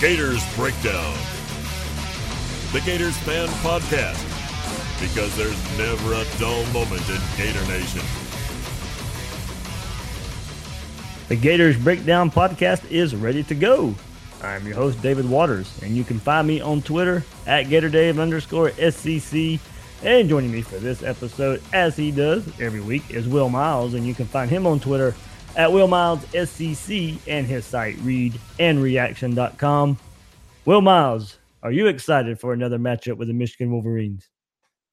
Gators Breakdown. The Gators Fan Podcast. Because there's never a dull moment in Gator Nation. The Gators Breakdown podcast is ready to go. I'm your host, David Waters, and you can find me on Twitter at GatorDave underscore SCC. And joining me for this episode, as he does every week, is Will Miles, and you can find him on Twitter at Will Miles SCC and his site readandreaction.com. Will Miles, are you excited for another matchup with the Michigan Wolverines?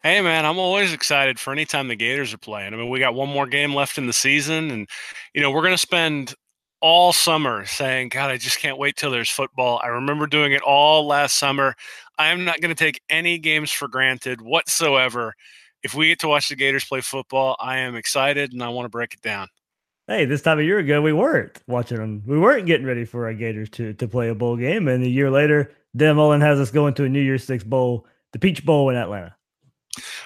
Hey man, I'm always excited for any time the Gators are playing. I mean, we got one more game left in the season, and you know we're going to spend all summer saying, "God, I just can't wait till there's football." I remember doing it all last summer. I am not going to take any games for granted whatsoever. If we get to watch the Gators play football, I am excited and I want to break it down. Hey, this time a year ago, we weren't watching them. We weren't getting ready for our Gators to to play a bowl game, and a year later, Dan Mullen has us going to a New Year's Six bowl, the Peach Bowl in Atlanta.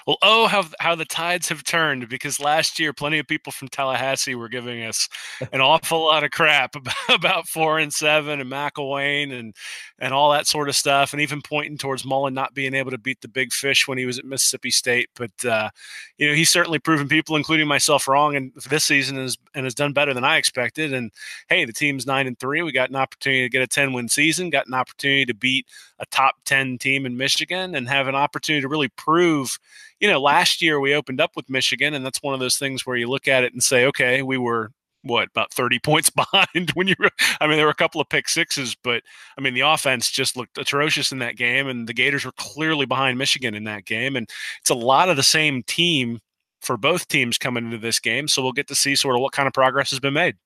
Well, oh, how how the tides have turned because last year plenty of people from Tallahassee were giving us an awful lot of crap about, about four and seven and McElwain and and all that sort of stuff, and even pointing towards Mullen not being able to beat the big fish when he was at Mississippi State. But uh, you know, he's certainly proven people, including myself, wrong, and this season is and has done better than I expected. And hey, the team's nine and three. We got an opportunity to get a ten win season, got an opportunity to beat a top 10 team in Michigan and have an opportunity to really prove, you know, last year we opened up with Michigan and that's one of those things where you look at it and say, okay, we were what about 30 points behind when you were, I mean there were a couple of pick sixes but I mean the offense just looked atrocious in that game and the Gators were clearly behind Michigan in that game and it's a lot of the same team for both teams coming into this game so we'll get to see sort of what kind of progress has been made.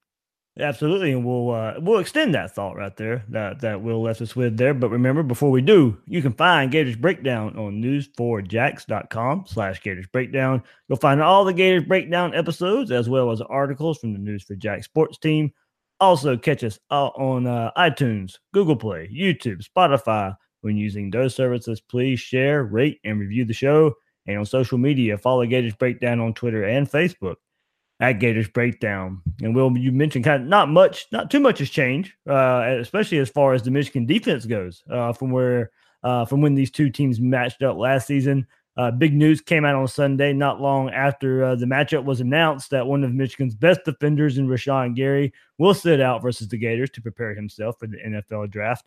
Absolutely, and we'll uh, we'll extend that thought right there that that Will left us with there. But remember, before we do, you can find Gators Breakdown on news4jax.com slash Gators Breakdown. You'll find all the Gators Breakdown episodes as well as articles from the News4Jax sports team. Also, catch us on uh, iTunes, Google Play, YouTube, Spotify. When using those services, please share, rate, and review the show. And on social media, follow Gators Breakdown on Twitter and Facebook at Gators Breakdown. And Will, you mentioned kind of not much, not too much has changed, uh, especially as far as the Michigan defense goes uh, from where uh, from when these two teams matched up last season. Uh, big news came out on Sunday, not long after uh, the matchup was announced, that one of Michigan's best defenders in Rashan Gary will sit out versus the Gators to prepare himself for the NFL draft.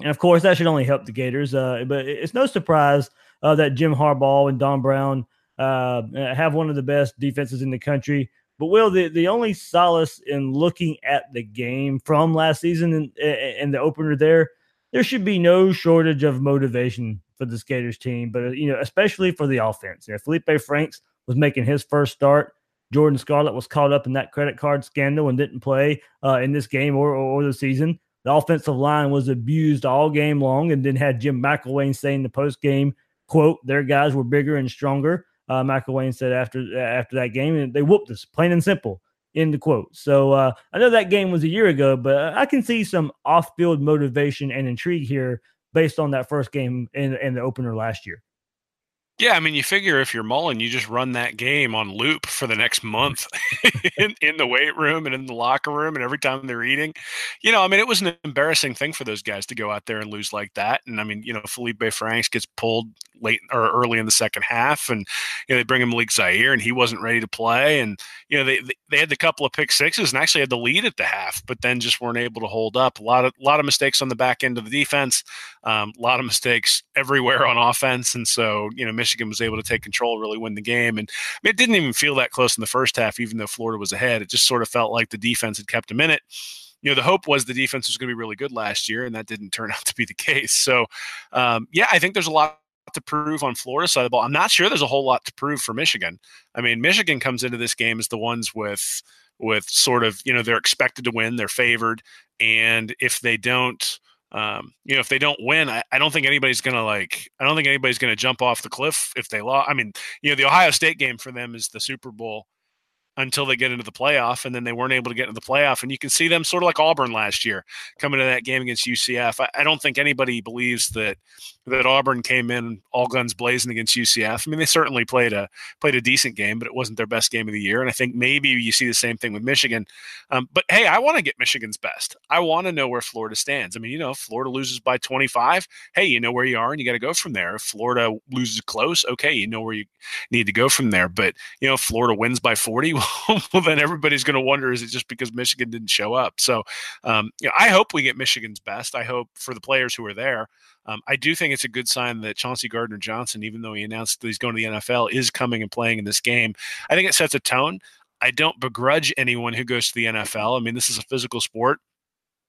And of course, that should only help the Gators. Uh, but it's no surprise that Jim Harbaugh and Don Brown uh, have one of the best defenses in the country. But Will, the, the only solace in looking at the game from last season and, and the opener there, there should be no shortage of motivation for the Gators team, but you know, especially for the offense. You know, Felipe Franks was making his first start. Jordan Scarlett was caught up in that credit card scandal and didn't play uh, in this game or, or, or the season. The offensive line was abused all game long, and then had Jim McElwain saying in the post game, "quote Their guys were bigger and stronger." Uh, McElwain said after after that game, and they whooped us, plain and simple. In the quote. So uh, I know that game was a year ago, but I can see some off-field motivation and intrigue here based on that first game in, in the opener last year. Yeah, I mean, you figure if you're Mullen, you just run that game on loop for the next month in, in the weight room and in the locker room and every time they're eating. You know, I mean, it was an embarrassing thing for those guys to go out there and lose like that. And I mean, you know, Felipe Franks gets pulled late or early in the second half, and you know they bring him Malik Zaire, and he wasn't ready to play, and you know they they had the couple of pick sixes and actually had the lead at the half, but then just weren't able to hold up. A lot of a lot of mistakes on the back end of the defense, um, a lot of mistakes everywhere on offense, and so you know Michigan was able to take control, really win the game, and I mean, it didn't even feel that close in the first half, even though Florida was ahead. It just sort of felt like the defense had kept in it you know, the hope was the defense was going to be really good last year, and that didn't turn out to be the case. So, um, yeah, I think there's a lot to prove on Florida side of the ball. I'm not sure there's a whole lot to prove for Michigan. I mean, Michigan comes into this game as the ones with with sort of you know they're expected to win, they're favored, and if they don't. Um, you know, if they don't win, I, I don't think anybody's gonna like. I don't think anybody's gonna jump off the cliff if they lost. I mean, you know, the Ohio State game for them is the Super Bowl until they get into the playoff, and then they weren't able to get into the playoff. And you can see them sort of like Auburn last year coming to that game against UCF. I, I, don't think anybody believes that that Auburn came in all guns blazing against UCF. I mean, they certainly played a played a decent game, but it wasn't their best game of the year. And I think maybe you see the same thing with Michigan. Um, but hey, I want to get Michigan's best. I want to know where Florida stands. I mean, you know, Florida loses by 25, hey, you know where you are, and you got to go from there. If Florida loses close, okay, you know where you need to go from there. But you know, Florida wins by 40, well, then everybody's going to wonder is it just because Michigan didn't show up? So, um, you know, I hope we get Michigan's best. I hope for the players who are there. Um, I do think it's a good sign that Chauncey Gardner Johnson, even though he announced that he's going to the NFL, is coming and playing in this game. I think it sets a tone. I don't begrudge anyone who goes to the NFL. I mean, this is a physical sport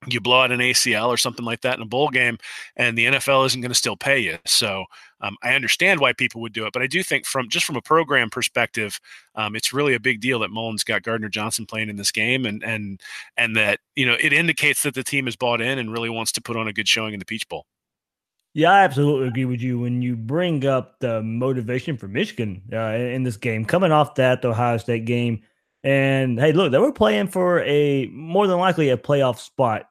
you blow out an ACL or something like that in a bowl game, and the NFL isn't going to still pay you. So um, I understand why people would do it, but I do think from just from a program perspective, um, it's really a big deal that Mullen's got Gardner Johnson playing in this game, and and and that you know it indicates that the team is bought in and really wants to put on a good showing in the Peach Bowl. Yeah, I absolutely agree with you when you bring up the motivation for Michigan uh, in this game, coming off that Ohio State game. And hey, look, they were playing for a more than likely a playoff spot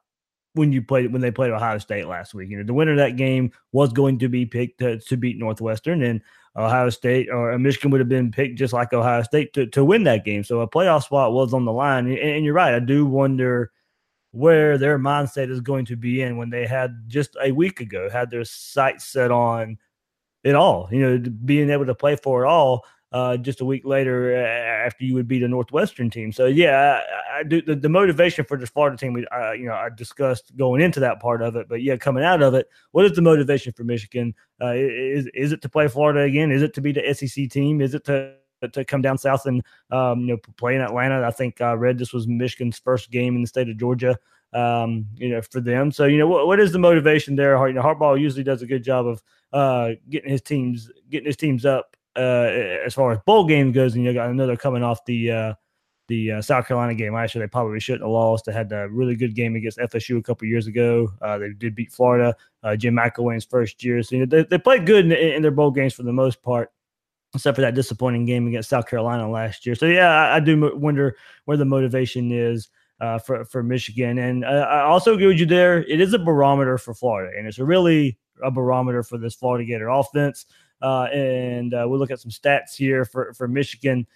when you played when they played Ohio State last week. You know, the winner of that game was going to be picked to, to beat Northwestern, and Ohio State or uh, Michigan would have been picked just like Ohio State to, to win that game. So a playoff spot was on the line. And, and you're right. I do wonder where their mindset is going to be in when they had just a week ago had their sights set on it all. You know, being able to play for it all uh, just a week later after you would beat a Northwestern team. So yeah, I, I do the, the, motivation for this Florida team. We, uh, you know, I discussed going into that part of it, but yeah, coming out of it, what is the motivation for Michigan? Uh, is is it to play Florida again? Is it to be the SEC team? Is it to to come down south and um, you know play in Atlanta? I think I read this was Michigan's first game in the state of Georgia. Um, you know, for them. So you know, what, what is the motivation there? You know, Harbaugh usually does a good job of uh, getting his teams getting his teams up uh, as far as bowl game goes, and you got another coming off the uh, the uh, South Carolina game. Actually, they probably shouldn't have lost. They had a really good game against FSU a couple years ago. Uh, they did beat Florida. Uh, Jim McElwain's first year, so you know, they they played good in, in, their bowl games for the most part. Except for that disappointing game against South Carolina last year. So yeah, I, I do wonder where the motivation is uh, for for Michigan. And uh, I also agree with you there. It is a barometer for Florida, and it's really a barometer for this Florida Gator offense. Uh, and uh, we'll look at some stats here for, for Michigan.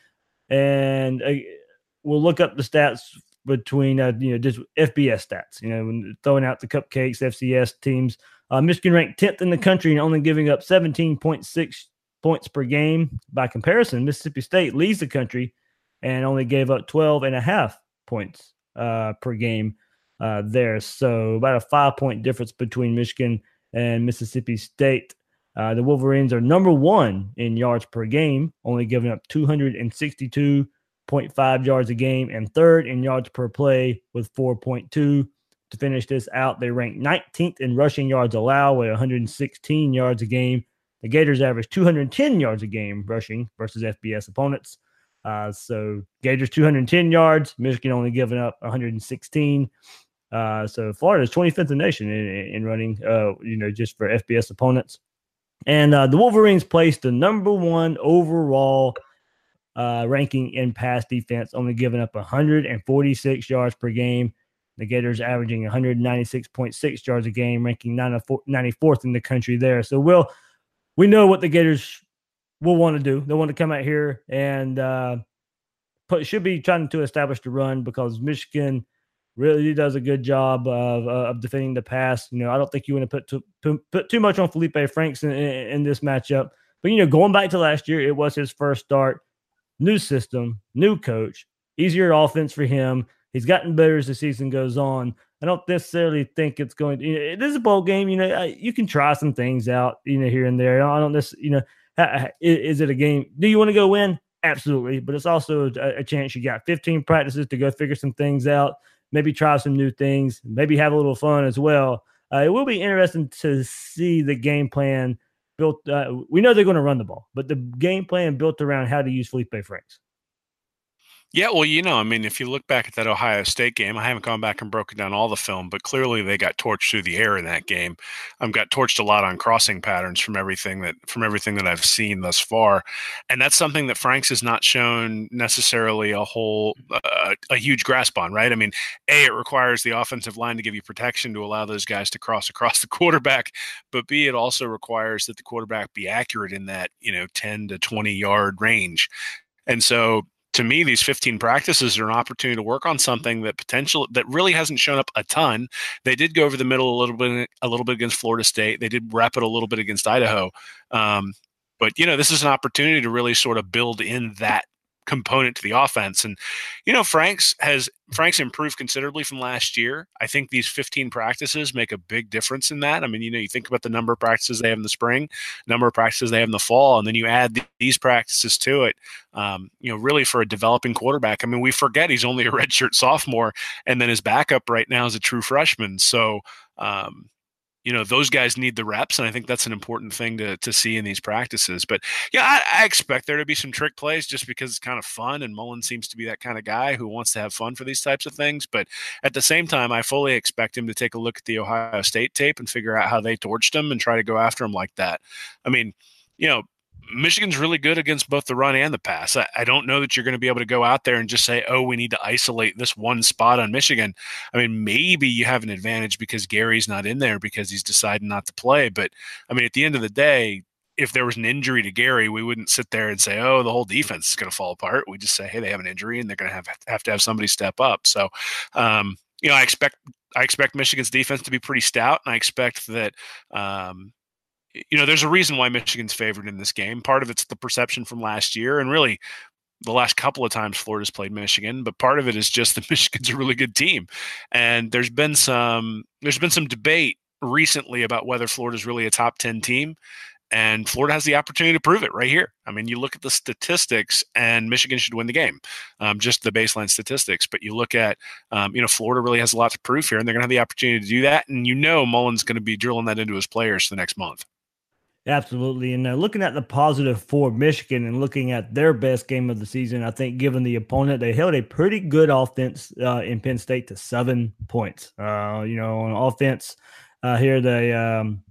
And uh, we'll look up the stats between, uh, you know, just FBS stats, you know, throwing out the cupcakes, FCS teams. Uh, Michigan ranked 10th in the country and only giving up 17.6 points per game. By comparison, Mississippi State leads the country and only gave up 12 and a half points uh, per game there. So about a five point difference between Michigan and Mississippi State. Uh, the Wolverines are number one in yards per game, only giving up 262.5 yards a game, and third in yards per play with 4.2. To finish this out, they rank 19th in rushing yards allowed with 116 yards a game. The Gators average 210 yards a game rushing versus FBS opponents. Uh, so Gators 210 yards, Michigan only giving up 116. Uh, so Florida is 25th in the nation in, in running, uh, you know, just for FBS opponents. And uh, the Wolverines placed the number one overall uh, ranking in pass defense, only giving up 146 yards per game. The Gators averaging 196.6 yards a game, ranking 94th in the country there. So, Will, we know what the Gators will want to do. They want to come out here and uh, put, should be trying to establish the run because Michigan really does a good job of, uh, of defending the pass. You know, I don't think you want to put too, put too much on Felipe Franks in, in, in this matchup. But you know, going back to last year, it was his first start. New system, new coach, easier offense for him. He's gotten better as the season goes on. I don't necessarily think it's going to. You know, it is a bowl game. You know, you can try some things out. You know, here and there. I don't necessarily. You know, is it a game? Do you want to go win? Absolutely, but it's also a, a chance you got 15 practices to go figure some things out. Maybe try some new things. Maybe have a little fun as well. Uh, it will be interesting to see the game plan built. Uh, we know they're going to run the ball, but the game plan built around how to use Felipe Franks. Yeah, well, you know, I mean, if you look back at that Ohio State game, I haven't gone back and broken down all the film, but clearly they got torched through the air in that game. I've got torched a lot on crossing patterns from everything that from everything that I've seen thus far, and that's something that Franks has not shown necessarily a whole uh, a huge grasp on. Right? I mean, a it requires the offensive line to give you protection to allow those guys to cross across the quarterback, but b it also requires that the quarterback be accurate in that you know ten to twenty yard range. And so to me, these 15 practices are an opportunity to work on something that potential that really hasn't shown up a ton. They did go over the middle a little bit, a little bit against Florida State. They did wrap it a little bit against Idaho. Um, but you know, this is an opportunity to really sort of build in that component to the offense. And you know, Franks has Franks improved considerably from last year. I think these 15 practices make a big difference in that. I mean, you know, you think about the number of practices they have in the spring, number of practices they have in the fall, and then you add th- these practices to it. Um, you know, really for a developing quarterback. I mean, we forget he's only a redshirt sophomore, and then his backup right now is a true freshman. So. Um, you know those guys need the reps and i think that's an important thing to, to see in these practices. But yeah I, I, expect there to be some trick plays just because it's kind of fun and mullen seems to be that kind of guy who wants to have fun for these types of things. But at the same time i fully expect him to take a look at the ohio state tape and figure out how they torched him and try to go after him like that. I mean you know Michigan's really good against both the run and the pass. I, I don't know that you're going to be able to go out there and just say, oh, we need to isolate this one spot on Michigan. I mean, maybe you have an advantage because Gary's not in there because he's deciding not to play. But I mean, at the end of the day, if there was an injury to Gary, we wouldn't sit there and say, "Oh, the whole defense is going to fall apart." We just say, "Hey, they have an injury, and they're going to have have to have somebody step up." So, um, you know, I expect I expect Michigan's defense to be pretty stout, and I expect that um, you know, there's a reason why Michigan's favored in this game. Part of it's the perception from last year, and really the last couple of times Florida's played Michigan, but part of it is just that Michigan's a really good team. And there's been some there's been some debate recently about whether Florida's really a top 10 team. And Florida has the opportunity to prove it right here. I mean, you look at the statistics, and Michigan should win the game, um, just the baseline statistics. But you look at, um, you know, Florida really has a lot to prove here, and they're going to have the opportunity to do that. And you know, Mullen's going to be drilling that into his players for the next month. Absolutely. And uh, looking at the positive for Michigan and looking at their best game of the season, I think given the opponent, they held a pretty good offense uh, in Penn State to seven points. Uh, you know, on offense, uh, here they um,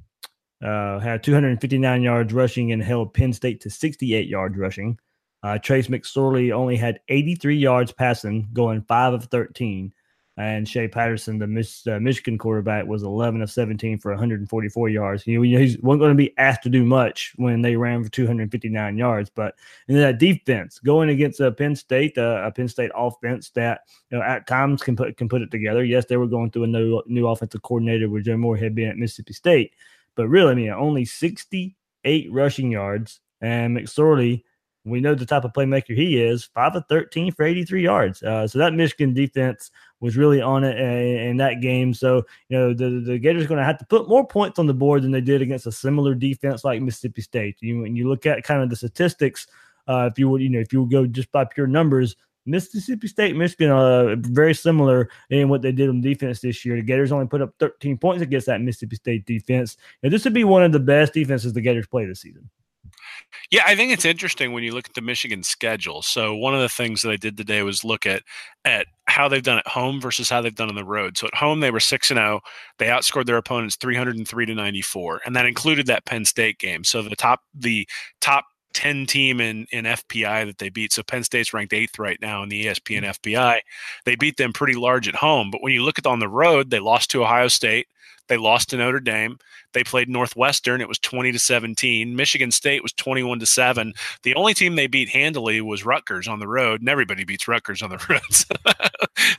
uh, had 259 yards rushing and held Penn State to 68 yards rushing. Uh, Trace McSorley only had 83 yards passing, going five of 13 and Shea Patterson, the uh, Michigan quarterback, was 11 of 17 for 144 yards. You know, he wasn't going to be asked to do much when they ran for 259 yards. But in that defense, going against a Penn State, uh, a Penn State offense that you know at times can put can put it together. Yes, they were going through a new new offensive coordinator with Joe Moorhead being at Mississippi State, but really, I mean, only 68 rushing yards, and McSorley we know the type of playmaker he is. Five of 13 for 83 yards. Uh, so that Michigan defense was really on it in, that game. So, you know, the, the Gators are going to have to put more points on the board than they did against a similar defense like Mississippi State. You, when you look at kind of the statistics, uh, if you would, you know, if you would go just by pure numbers, Mississippi State, Michigan uh, very similar in what they did on defense this year. The Gators only put up 13 points against that Mississippi State defense. And this would be one of the best defenses the Gators play this season. Yeah, I think it's interesting when you look at the Michigan schedule. So one of the things that I did today was look at at how they've done at home versus how they've done on the road. So at home they were 6 and 0. They outscored their opponents 303 to 94, and that included that Penn State game. So the top the top 10 team in, in FPI that they beat. So Penn State's ranked eighth right now in the ESPN FPI. They beat them pretty large at home. But when you look at on the road, they lost to Ohio State. They lost to Notre Dame. They played Northwestern. It was 20 to 17. Michigan State was 21 to 7. The only team they beat handily was Rutgers on the road, and everybody beats Rutgers on the road.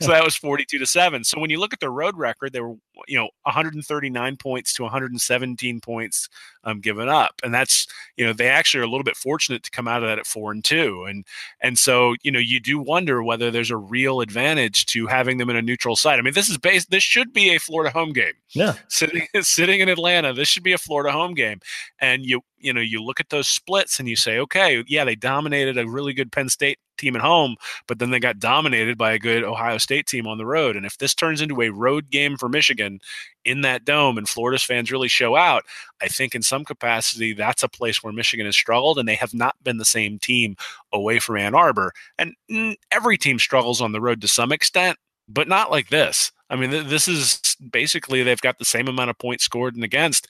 so that was 42 to 7. So when you look at their road record, they were, you know, 139 points to 117 points um, given up. And that's, you know, they actually are a little bit fortunate to come out of that at four and two. And, and so, you know, you do wonder whether there's a real advantage to having them in a neutral site. I mean, this is based, this should be a Florida home game. Yeah. Sitting, sitting in Atlanta, this should be a Florida home game. And you, you know, you look at those splits and you say, okay, yeah, they dominated a really good Penn State team at home, but then they got dominated by a good Ohio State team on the road. And if this turns into a road game for Michigan in that dome and Florida's fans really show out, I think in some capacity that's a place where Michigan has struggled and they have not been the same team away from Ann Arbor. And mm, every team struggles on the road to some extent, but not like this. I mean, th- this is basically they've got the same amount of points scored and against.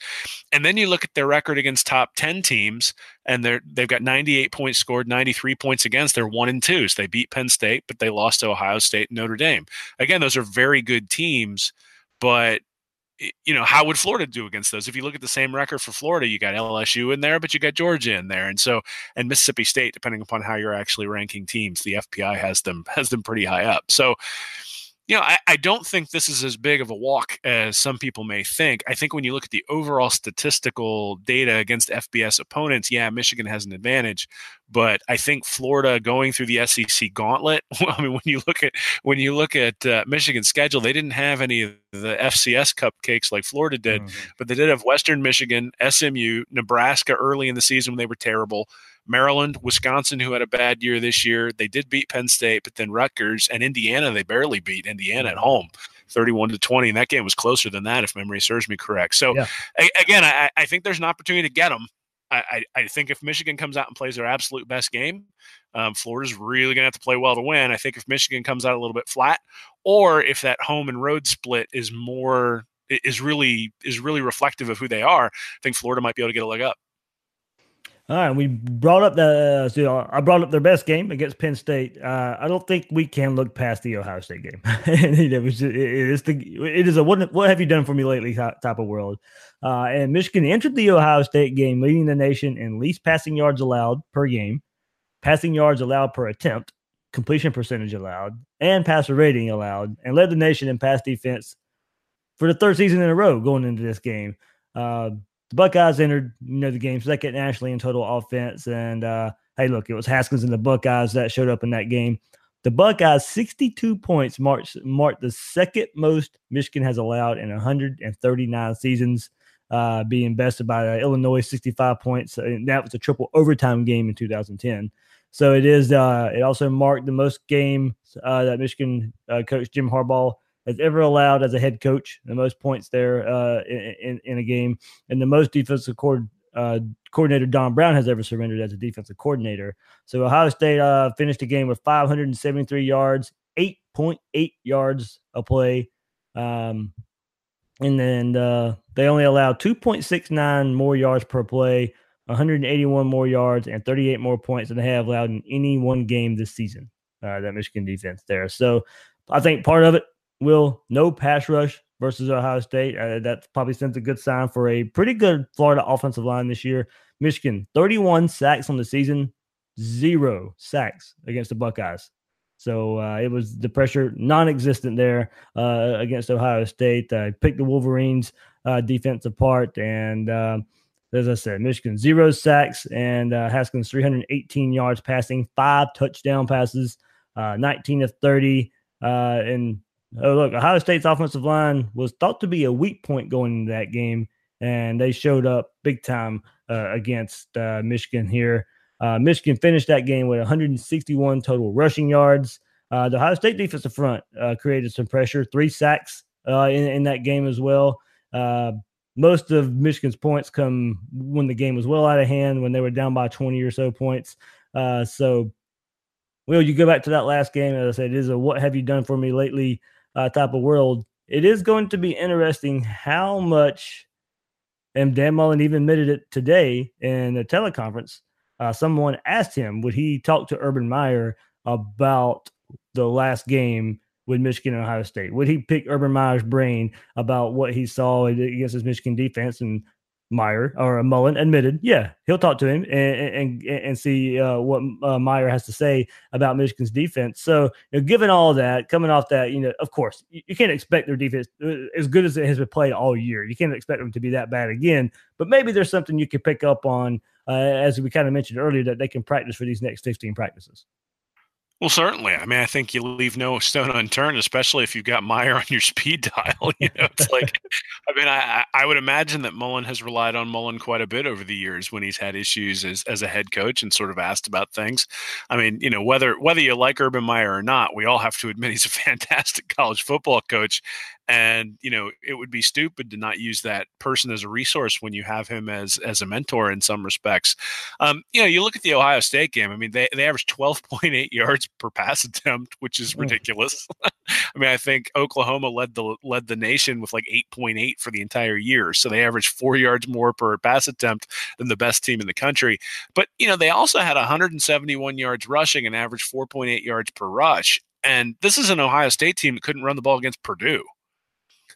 And then you look at their record against top 10 teams, and they're they've got 98 points scored, 93 points against. They're one and two. So they beat Penn State, but they lost to Ohio State and Notre Dame. Again, those are very good teams, but you know, how would Florida do against those? If you look at the same record for Florida, you got LSU in there, but you got Georgia in there, and so and Mississippi State, depending upon how you're actually ranking teams, the FPI has them has them pretty high up. So you know, I, I, don't think this is as big of a walk as some people may think. I think when you look at the overall statistical data against FBS opponents, yeah, Michigan has an advantage, but I think Florida going through the SEC gauntlet. I mean, when you look at when you look at uh, Michigan's schedule, they didn't have any of the FCS cupcakes like Florida did, mm-hmm. but they did have Western Michigan, SMU, Nebraska early in the season when they were terrible. Maryland, Wisconsin, who had a bad year this year. They did beat Penn State, but then Rutgers and Indiana, they barely beat Indiana at home. 31 to 20 and that game was closer than that if memory serves me correct so yeah. again I, I, think there's an opportunity to get them I, I, I, think if michigan comes out and plays their absolute best game um, florida's really going to have to play well to win i think if michigan comes out a little bit flat or if that home and road split is more is really is really reflective of who they are i think florida might be able to get a leg up all right, we brought up the. Uh, so I brought up their best game against Penn State. Uh, I don't think we can look past the Ohio State game. it, was, it is the. It is a what? What have you done for me lately? Type of world. Uh, and Michigan entered the Ohio State game leading the nation in least passing yards allowed per game, passing yards allowed per attempt, completion percentage allowed, and passer rating allowed, and led the nation in pass defense for the third season in a row going into this game. Uh, the Buckeyes entered, you know, the game second nationally in total offense. And uh, hey, look, it was Haskins and the Buckeyes that showed up in that game. The Buckeyes, 62 points, marked, marked the second most Michigan has allowed in 139 seasons, uh, being bested by uh, Illinois, 65 points. And that was a triple overtime game in 2010. So it is. Uh, it also marked the most games uh, that Michigan uh, coach Jim Harbaugh has ever allowed as a head coach, the most points there uh, in, in a game, and the most defensive cord, uh, coordinator Don Brown has ever surrendered as a defensive coordinator. So Ohio State uh, finished the game with 573 yards, 8.8 yards a play. Um, and then uh, they only allowed 2.69 more yards per play, 181 more yards, and 38 more points than they have allowed in any one game this season. Uh, that Michigan defense there. So I think part of it will no pass rush versus Ohio State. Uh, that probably sends a good sign for a pretty good Florida offensive line this year. Michigan, 31 sacks on the season, zero sacks against the Buckeyes. So uh, it was the pressure non-existent there uh, against Ohio State. I picked the Wolverines uh, defense apart, and um, as I said, Michigan zero sacks and uh, Haskins 318 yards passing, five touchdown passes, uh, 19 of 30, and Oh, look, Ohio State's offensive line was thought to be a weak point going into that game, and they showed up big time uh, against uh, Michigan here. Uh, Michigan finished that game with 161 total rushing yards. Uh, the Ohio State defensive front uh, created some pressure, three sacks in, in that game as well. most of Michigan's points come when the game was well out of hand, when they were down by 20 or so points. so, Will, you go back to that last game. As I said, it is a what have you done for me lately uh, type of world, it is going to be interesting how much, and Dan Mullen even admitted it today in a teleconference. Uh, someone asked him, would he talk to Urban Meyer about the last game with Michigan and Ohio State? Would he pick Urban Meyer's brain about what he saw against his Michigan defense? And Meyer or Mullen admitted, yeah, he'll talk to him and and, and see uh, what uh, Meyer has to say about Michigan's defense. So, you know, given all that, coming off that, you know, of course, you, you, can't expect their defense uh, as good as it has been played all year. You can't expect them to be that bad again. But maybe there's something you could pick up on, uh, as we kind of mentioned earlier, that they can practice for these next 16 practices. Well, certainly. I mean, I think you leave no stone unturned, especially if you've got Meyer on your speed dial. You know, it's like, I mean, I, I would imagine that Mullen has relied on Mullen quite a bit over the years when he's had issues as, as a head coach and sort of asked about things. I mean, you know, whether whether you like Urban Meyer or not, we all have to admit he's a fantastic college football coach, and you know it would be stupid to not use that person as a resource when you have him as as a mentor in some respects. Um, you know you look at the ohio state game i mean they, they averaged 12.8 yards per pass attempt which is ridiculous. I mean i think oklahoma led the led the nation with like 8.8 for the entire year so they averaged four yards more per pass attempt than the best team in the country. But you know they also had 171 yards rushing and averaged 4.8 yards per rush and this is an ohio state team that couldn't run the ball against purdue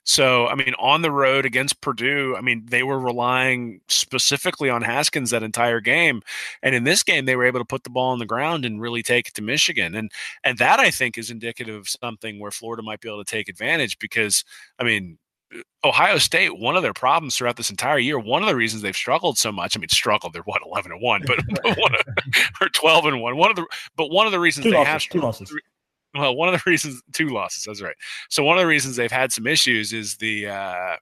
so, I mean, on the road against Purdue, I mean, they were relying specifically on Haskins that entire game. And in this game, they were able to put the ball on the ground and really take it to Michigan. And and that I think is indicative of something where Florida might be able to take advantage because I mean, uh, Ohio State, one of their problems throughout this entire year, one of the reasons they've struggled so much. I mean, struggled. They're what eleven and one, but, one of, or twelve and one. One of the, but one of the reasons two they losses, have two losses well, one of the reasons two losses. That's right. So one of the reasons they've had some issues is the uh,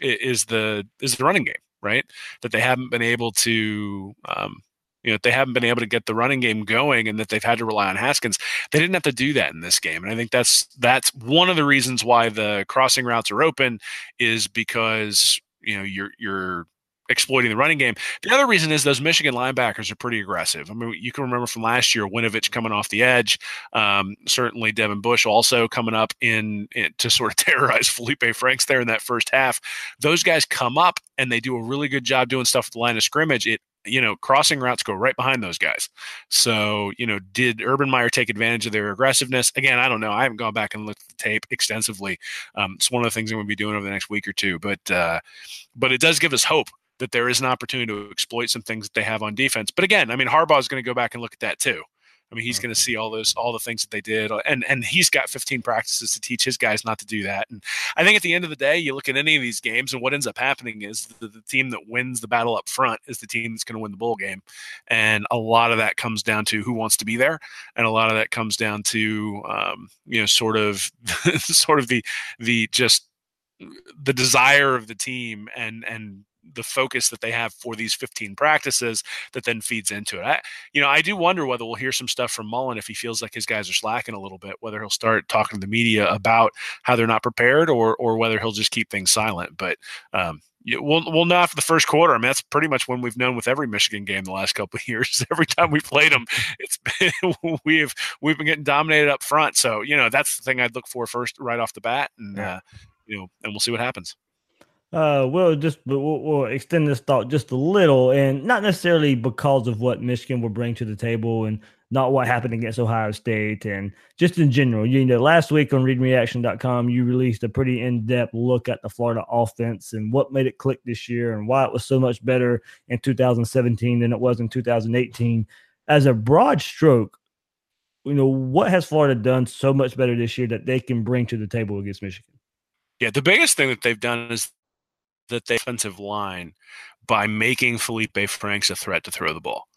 is the is the running game, right? That they haven't been able to. Um, you know, they haven't been able to get the running game going and that they've had to rely on Haskins. They didn't have to do that in this game. And I think that's that's one of the reasons why the crossing routes are open is because, you know, you're you're exploiting the running game. The other reason is those Michigan linebackers are pretty aggressive. I mean, you can remember from last year, Winovich coming off the edge. Um, certainly, Devin Bush also coming up in, in, to sort of terrorize Felipe Franks there in that first half. Those guys come up and they do a really good job doing stuff at the line of scrimmage. It you know, crossing routes go right behind those guys. So, you know, did Urban Meyer take advantage of their aggressiveness? Again, I don't know. I haven't gone back and looked at the tape extensively. Um, it's one of the things I'm going to be doing over the next week or two. But, uh, but it does give us hope that there is an opportunity to exploit some things that they have on defense. But again, I mean, Harbaugh is going to go back and look at that too. I mean, he's going to see all those, all the things that they did, uh, and and he's got 15 practices to teach his guys not to do that. And I think at the end of the day, you look at any of these games, and what ends up happening is the, the team that wins the battle up front is the team that's going to win the bowl game. And a lot of that comes down to who wants to be there, and a lot of that comes down to um, you know, sort of, sort of the the just the desire of the team and and the focus that they have for these 15 practices that then feeds into it. I, you know, I do wonder whether we'll hear some stuff from Mullen if he feels like his guys are slacking a little bit, whether he'll start talking to the media about how they're not prepared or, or whether he'll just keep things silent. But, um, we'll we'll know after the first quarter. I mean, that's pretty much when we've known with every Michigan game the last couple of years. Every time we played them, it's been, we've we've been getting dominated up front. So you know that's the thing I'd look for first right off the bat, and uh, you know, and we'll see what happens uh, we'll just we'll, we'll, extend this thought just a little, and not necessarily because of what Michigan will bring to the table, and not what happened against Ohio State, and just in general. You know, last week on ReadMeAction.com, you released a pretty in-depth look at the Florida offense and what made it click this year, and why it was so much better in 2017 than it was in 2018. As a broad stroke, you know, what has Florida done so much better this year that they can bring to the table against Michigan? Yeah, the biggest thing that they've done is that the offensive line by making Felipe Franks a threat to throw the ball.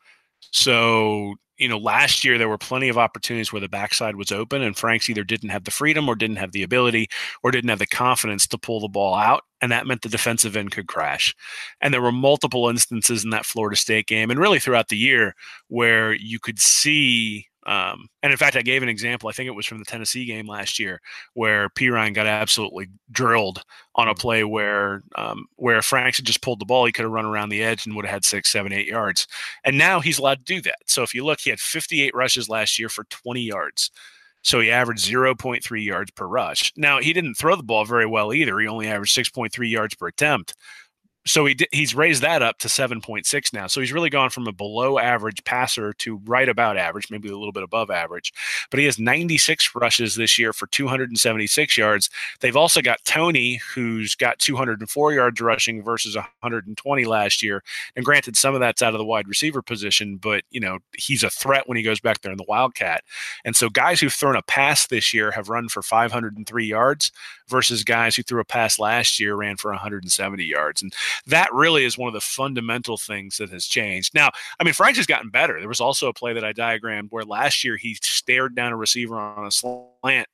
So, you know, last year there were plenty of opportunities where the backside was open and Franks either didn't have the freedom or didn't have the ability or didn't have the confidence to pull the ball out. And that meant the defensive end could crash. And there were multiple instances in that Florida State game and really throughout the year where you could see um, and in fact, I gave an example. I think it was from the Tennessee game last year, where P Ryan got absolutely drilled on a mm. play where um, where Franks had just pulled the ball. He could have run around the edge and would have had six, seven, eight yards. And now he's allowed to do that. So if you look, he had 58 rushes last year for 20 yards. So he averaged 0.3 yards per rush. Now he didn't throw the ball very well either. He only averaged 6.3 yards per attempt. So he he's raised that up to 7.6 now. So he's really gone from a below average passer to right about average, maybe a little bit above average. But he has 96 rushes this year for 276 yards. They've also got Tony, who's got 204 yards rushing versus 120 last year. And granted, some of that's out of the wide receiver position, but you know he's a threat when he goes back there in the Wildcat. And so guys who've thrown a pass this year have run for 503 yards versus guys who threw a pass last year ran for 170 yards. And that really is one of the fundamental things that has changed. Now, I mean, Franks has gotten better. There was also a play that I diagrammed where last year he stared down a receiver on a slant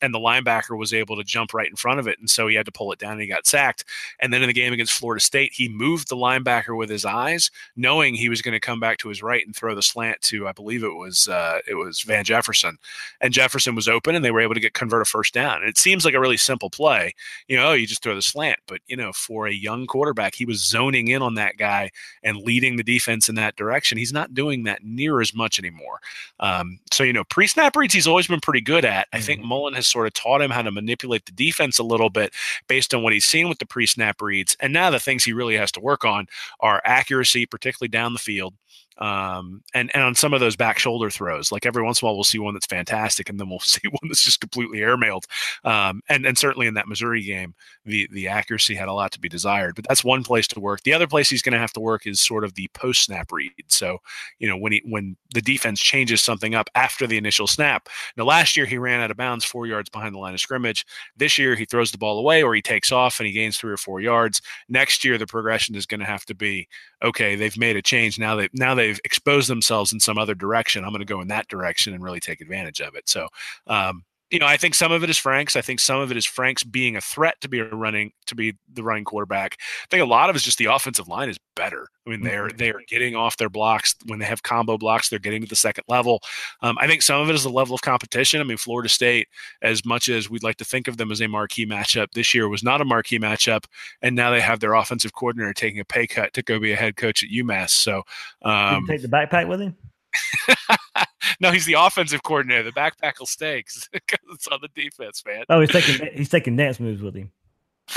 and the linebacker was able to jump right in front of it. And so he had to pull it down and he got sacked. And then in the game against Florida State, he moved the linebacker with his eyes, knowing he was going to come back to his right and throw the slant to, I believe it was, uh, it was Van Jefferson. And Jefferson was open and they were able to get convert a first down. And it seems like a really simple play. You know, you just throw the slant. But, you know, for a young quarterback, he was zoning in on that guy and leading the defense in that direction. He's not doing that near as much anymore. Um, so, you know, pre snap reads, he's always been pretty good at. I think Mullen has sort of taught him how to manipulate the defense a little bit based on what he's seen with the pre snap reads. And now the things he really has to work on are accuracy, particularly down the field, um, and and on some of those back shoulder throws, like every once in a while we'll see one that's fantastic, and then we'll see one that's just completely airmailed. Um, and and certainly in that Missouri game, the the accuracy had a lot to be desired. But that's one place to work. The other place he's going to have to work is sort of the post snap read. So you know when he when the defense changes something up after the initial snap. Now last year he ran out of bounds four yards behind the line of scrimmage. This year he throws the ball away or he takes off and he gains three or four yards. Next year the progression is going to have to be okay. They've made a change now. They now they've exposed themselves in some other direction. I'm going to go in that direction and really take advantage of it. So, um, you know, I think some of it is Franks. I think some of it is Franks being a threat to be a running to be the running quarterback. I think a lot of it is just the offensive line is better. I mean, they're Mm-hmm. they're getting off their blocks when they have combo blocks. They're getting to the second level. Um, I think some of it is the level of competition. I mean, Florida State, as much as we'd like to think of them as a marquee matchup, this year was not a marquee matchup, and now they have their offensive coordinator taking a pay cut to go be a head coach at UMass. So. Um, take the backpack with him? no, he's the offensive coordinator. The backpack will stay because it's on the defense, man. Oh, he's taking he's taking dance moves with him.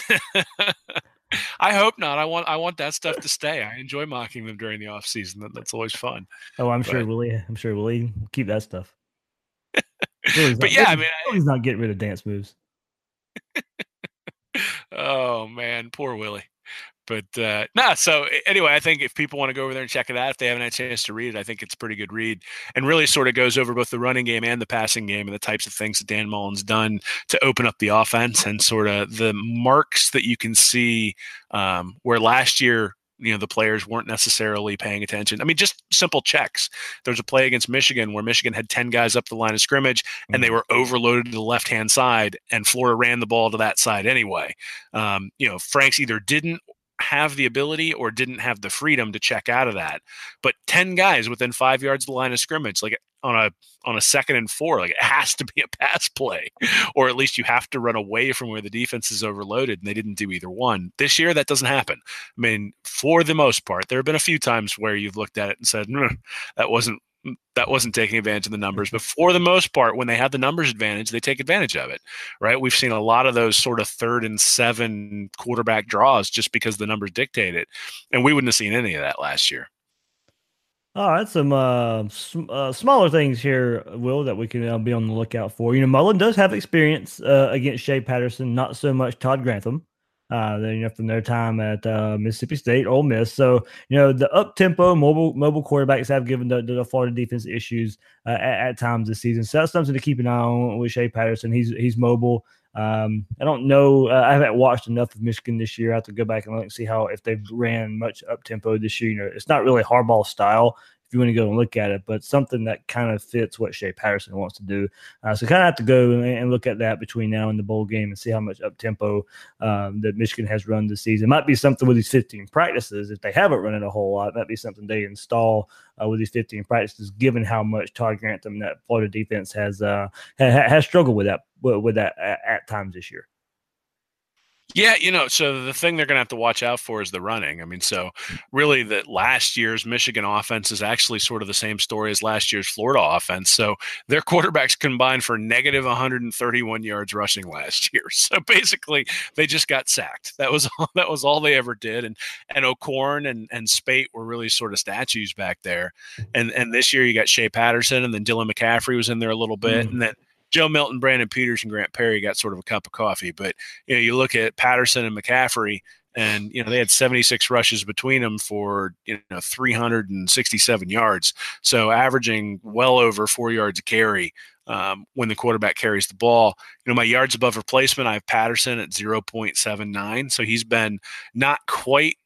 I hope not. I want I want that stuff to stay. I enjoy mocking them during the off season. That, that's always fun. Oh, I'm sure Willie. I'm sure Willie keep that stuff. Willie's But not- yeah, I mean, he's not getting rid of dance moves. Oh man, poor Willie. But uh nah, so anyway, I think if people want to go over there and check it out, if they haven't had a chance to read it, I think it's a pretty good read and really sort of goes over both the running game and the passing game and the types of things that Dan Mullen's done to open up the offense and sort of the marks that you can see um, where last year you know the players weren't necessarily paying attention. I mean, just simple checks. There was a play against Michigan where Michigan had ten guys up the line of scrimmage, and they were overloaded to the left hand side, and Florida ran the ball to that side anyway. Um, you know, Franks either didn't have the ability or didn't have the freedom to check out of that. But 10 guys within five yards of the line of scrimmage, like on a on a second and four, like it has to be a pass play. Or at least you have to run away from where the defense is overloaded. And they didn't do either one. This year that doesn't happen. I mean, for the most part, there have been a few times where you've looked at it and said, "Hmm, that wasn't that wasn't taking advantage of the numbers. But for the most part, when they have the numbers advantage, they take advantage of it, right? We've seen a lot of those sort of third and seven quarterback draws just because the numbers dictate it, and we wouldn't have seen any of that last year. All right, some uh, sm- uh, smaller things here, Will, that we can uh, be on the lookout for. You know, Mullen does have experience uh, against Shea Patterson, not so much Todd Grantham. Uh, they, you know, from their time at uh, Mississippi State, Ole Miss. So, you know, the up tempo mobile mobile quarterbacks have given the, the Florida defense issues uh, at, at times this season. So that's something to keep an eye on with Shea Patterson. He's he's mobile. Um, I don't know. Uh, I haven't watched enough of Michigan this year. I have to go back and look and see how if they've ran much up tempo this year. You know, it's not really Harbaugh style if you want to go and look at it, but something that kind of fits what Shea Patterson wants to do. Uh, so kind of have to go and, look at that between now and the bowl game and see how much up tempo um, that Michigan has run this season. Might be something with these 15 practices if they haven't run it a whole lot. Might be something they install uh, with these 15 practices, given how much Todd Grantham that Florida defense has uh, ha- has struggled with that with that at, at times this year. Yeah, you know, so the thing they're going to have to watch out for is the running. I mean, so really, that last year's Michigan offense is actually sort of the same story as last year's Florida offense. So their quarterbacks combined for negative 131 yards rushing last year. So basically, they just got sacked. That was all, that was all they ever did. And and O'Korn and and Speight were really sort of statues back there. And and this year you got Shea Patterson, and then Dylan McCaffrey was in there a little bit, mm. and then Joe Milton, Brandon Peters, and Grant Perry got sort of a cup of coffee. But you know, you look at Patterson and McCaffrey, and you know they had 76 rushes between them for you know 367 yards, so averaging well over four yards a carry. Um, when the quarterback carries the ball. You know, my yards above replacement, I have Patterson at 0.79. So he's been not quite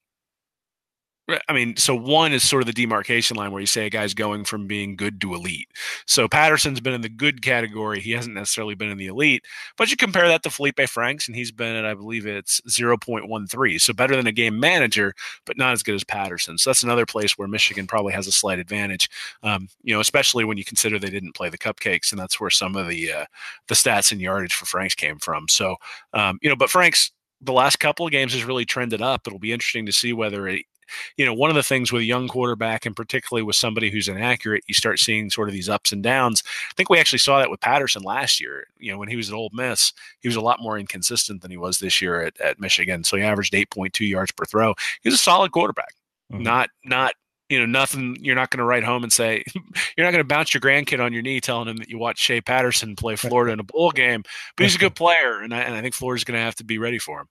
I mean, so one is sort of the demarcation line where you say a guy's going from being good to elite. So Patterson's been in the good category. He hasn't necessarily been in the elite, but you compare that to Felipe Franks, and he's been at, I believe it's 0.13. So better than a game manager, but not as good as Patterson. So that's another place where Michigan probably has a slight advantage, um, you know, especially when you consider they didn't play the cupcakes, and that's where some of the uh, the stats and yardage for Franks came from. So, um, you know, but Franks the last couple of games has really trended up. It'll be interesting to see whether it, you know, one of the things with a young quarterback and particularly with somebody who's inaccurate, you start seeing sort of these ups and downs. I think we actually saw that with Patterson last year. You know, when he was at Ole Miss, he was a lot more inconsistent than he was this year at, at Michigan. So he averaged 8.2 yards per throw. He's a solid quarterback. Mm-hmm. Not not you know, nothing you're not going to write home and say, you're not going to bounce your grandkid on your knee telling him that you watched Shea Patterson play Florida in a bowl game, but he's a good player. And I, and I think Florida's going to have to be ready for him.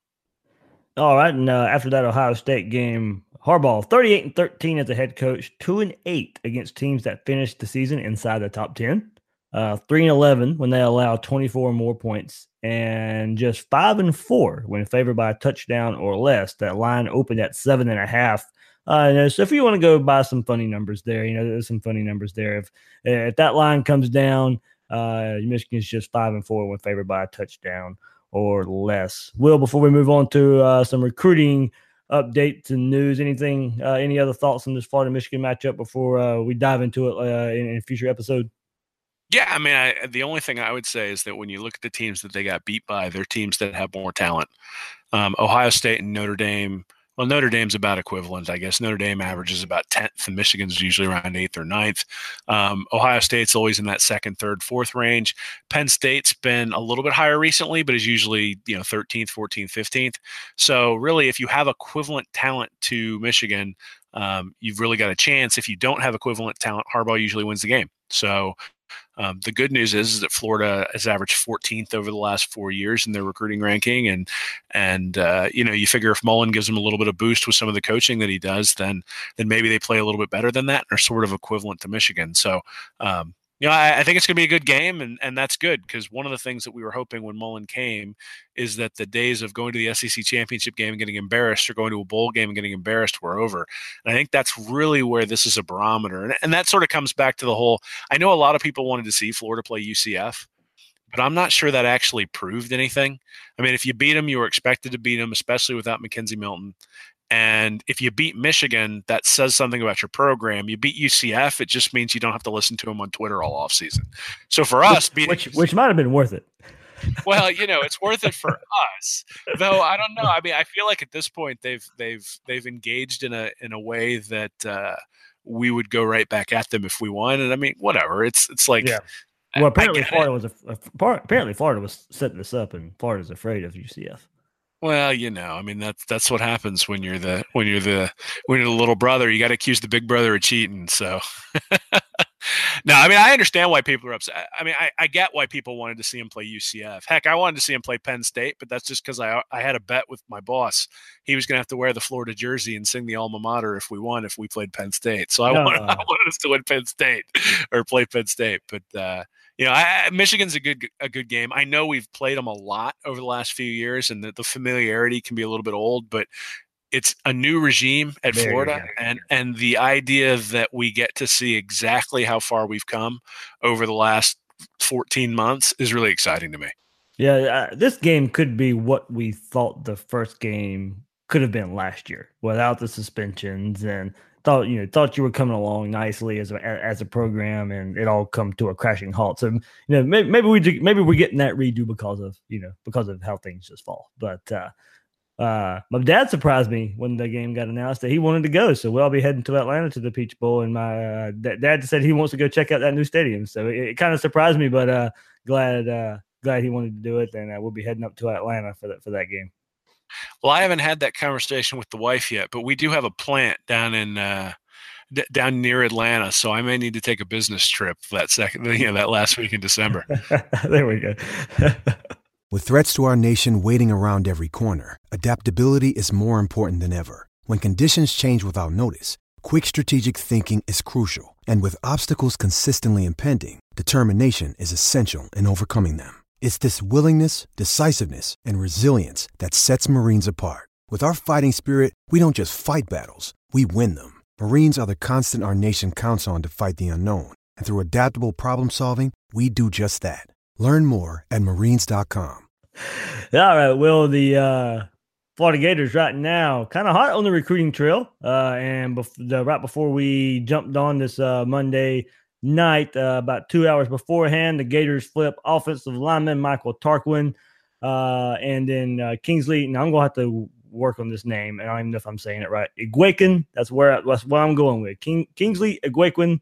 All right. And uh, after that Ohio State game, Harbaugh, 38 and 13 as a head coach, 2 and 8 against teams that finished the season inside the top 10. Uh, 3 and 11 when they allow 24 more points, and just 5 and 4 when favored by a touchdown or less. That line opened at 7.5. Uh, so if you want to go by some funny numbers there, you know, there's some funny numbers there. If if that line comes down, uh, Michigan's just five and four when favored by a touchdown or less. Will, before we move on to uh, some recruiting updates and news. Anything, uh, any other thoughts on this Florida Michigan matchup before uh, we dive into it uh, in, in, a future episode? Yeah, I mean, I, the only thing I would say is that when you look at the teams that they got beat by, they're teams that have more talent. Um, Ohio State and Notre Dame well, Notre Dame's about equivalent, I guess. Notre Dame averages about 10th, and Michigan's usually around 8th or 9th. Um, Ohio State's always in that second, third, fourth range. Penn State's been a little bit higher recently, but is usually, you know, 13th, 14th, 15th. So, really, if you have equivalent talent to Michigan, um, you've really got a chance. If you don't have equivalent talent, Harbaugh usually wins the game. So, um, the good news is, is, that Florida has averaged 14th over the last four years in their recruiting ranking, and and uh, you know you figure if Mullen gives them a little bit of boost with some of the coaching that he does, then then maybe they play a little bit better than that, and are sort of equivalent to Michigan. So um, you know, I, I, think it's going to be a good game, and, and that's good because one of the things that we were hoping when Mullen came is that the days of going to the SEC championship game and getting embarrassed or going to a bowl game and getting embarrassed were over. And I think that's really where this is a barometer. And, and that sort of comes back to the whole I know a lot of people wanted to see Florida play UCF, but I'm not sure that actually proved anything. I mean, if you beat them, you were expected to beat them, especially without McKenzie Milton. And if you beat Michigan, that says something about your program. You beat UCF, it just means you don't have to listen to them on Twitter all off season. So for us, which which, which might have been worth it. well, you know, it's worth it for us. Though I don't know. I mean, I feel like at this point they've they've they've engaged in a in a way that uh, we would go right back at them if we won. And I mean, whatever. It's it's like yeah. Well, apparently Florida it. was a, apparently Florida was setting this up, and Florida's afraid of UCF. Well, you know, I mean that's that's what happens when you're the when you're the when you're the little brother. You got to accuse the big brother of cheating. So, no, I mean I understand why people are upset. I mean I, I get why people wanted to see him play UCF. Heck, I wanted to see him play Penn State, but that's just because I I had a bet with my boss. He was going to have to wear the Florida jersey and sing the alma mater if we won if we played Penn State. So I, no. wanted, I wanted us to win Penn State or play Penn State, but. uh you know, I, Michigan's a good a good game. I know we've played them a lot over the last few years, and the, the familiarity can be a little bit old, but it's a new regime at there Florida, and and the idea that we get to see exactly how far we've come over the last 14 months is really exciting to me. Yeah, uh, this game could be what we thought the first game could have been last year without the suspensions and thought you know thought you were coming along nicely as a as a program, and it all come to a crashing halt. So you know maybe, maybe we maybe we're getting that redo because of you know because of how things just fall. But uh, uh, my dad surprised me when the game got announced that he wanted to go. So we'll be heading to Atlanta to the Peach Bowl, and my uh, dad said he wants to go check out that new stadium. So it, it kind of surprised me, but uh, glad uh, glad he wanted to do it, and uh, we'll be heading up to Atlanta for that for that game. Well, I haven't had that conversation with the wife yet, but we do have a plant down in uh, d- down near Atlanta, so I may need to take a business trip that second, you know, that last week in December. there we go. With threats to our nation waiting around every corner, adaptability is more important than ever. When conditions change without notice, quick strategic thinking is crucial, and with obstacles consistently impending, determination is essential in overcoming them. It's this willingness, decisiveness, and resilience that sets Marines apart. With our fighting spirit, we don't just fight battles, we win them. Marines are the constant our nation counts on to fight the unknown, and through adaptable problem solving, we do just that. Learn more at marines.com. All right. Well, the uh, Florida Gators right now kind of hot on the recruiting trail. Uh, and bef- the, right before we jumped on this uh, Monday night, uh, about two hours beforehand, the Gators flip offensive lineman Michael Tarquin. Uh, and then uh, Kingsley. Now I'm going to have to work on this name. And I don't even know if I'm saying it right. Eguakun. That's where that's what I'm going with. King, Kingsley Eguakun.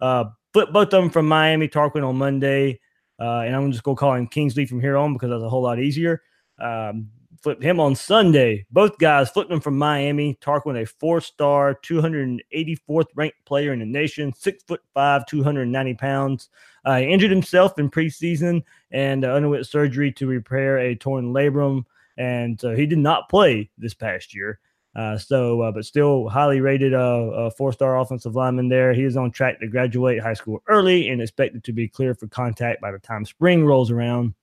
Uh, flip both of them from Miami. Tarquin on Monday. Uh, and I'm just going to call him Kingsley from here on because that's a whole lot easier. Um, flip him on Sunday. Both guys flipped him from Miami. Tarquin, a four-star, 284th ranked player in the nation, six foot five, 290 pounds. Uh, he injured himself in preseason and uh, underwent surgery to repair a torn labrum, and so he did not play this past year. Uh, so, uh, but still highly rated uh, uh, four-star offensive lineman there. He is on track to graduate high school early and expected to be clear for contact by the time spring rolls around.